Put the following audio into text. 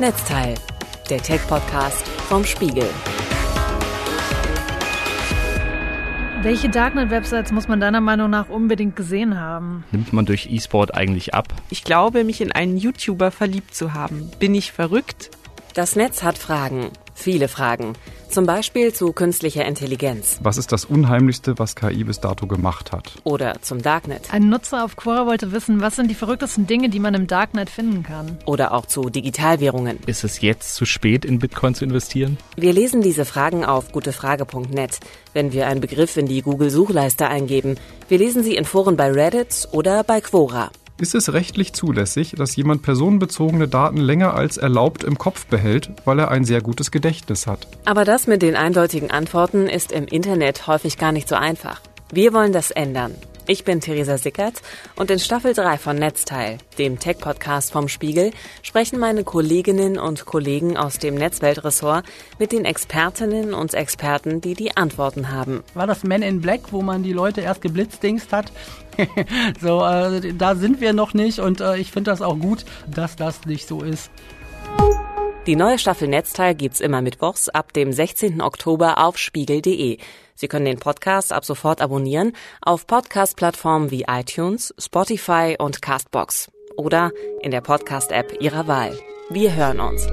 Netzteil, der Tech-Podcast vom Spiegel. Welche Darknet-Websites muss man deiner Meinung nach unbedingt gesehen haben? Nimmt man durch E-Sport eigentlich ab? Ich glaube, mich in einen YouTuber verliebt zu haben. Bin ich verrückt? Das Netz hat Fragen, viele Fragen. Zum Beispiel zu künstlicher Intelligenz. Was ist das Unheimlichste, was KI bis dato gemacht hat? Oder zum Darknet. Ein Nutzer auf Quora wollte wissen, was sind die verrücktesten Dinge, die man im Darknet finden kann? Oder auch zu Digitalwährungen. Ist es jetzt zu spät, in Bitcoin zu investieren? Wir lesen diese Fragen auf gutefrage.net, wenn wir einen Begriff in die Google-Suchleiste eingeben. Wir lesen sie in Foren bei Reddit oder bei Quora. Ist es rechtlich zulässig, dass jemand personenbezogene Daten länger als erlaubt im Kopf behält, weil er ein sehr gutes Gedächtnis hat? Aber das mit den eindeutigen Antworten ist im Internet häufig gar nicht so einfach. Wir wollen das ändern. Ich bin Theresa Sickert und in Staffel 3 von Netzteil, dem Tech-Podcast vom Spiegel, sprechen meine Kolleginnen und Kollegen aus dem Netzweltressort mit den Expertinnen und Experten, die die Antworten haben. War das Men in Black, wo man die Leute erst geblitzdingst hat? so, äh, da sind wir noch nicht und äh, ich finde das auch gut, dass das nicht so ist. Die neue Staffel Netzteil gibt's immer mittwochs ab dem 16. Oktober auf spiegel.de. Sie können den Podcast ab sofort abonnieren auf Podcast-Plattformen wie iTunes, Spotify und Castbox oder in der Podcast-App Ihrer Wahl. Wir hören uns.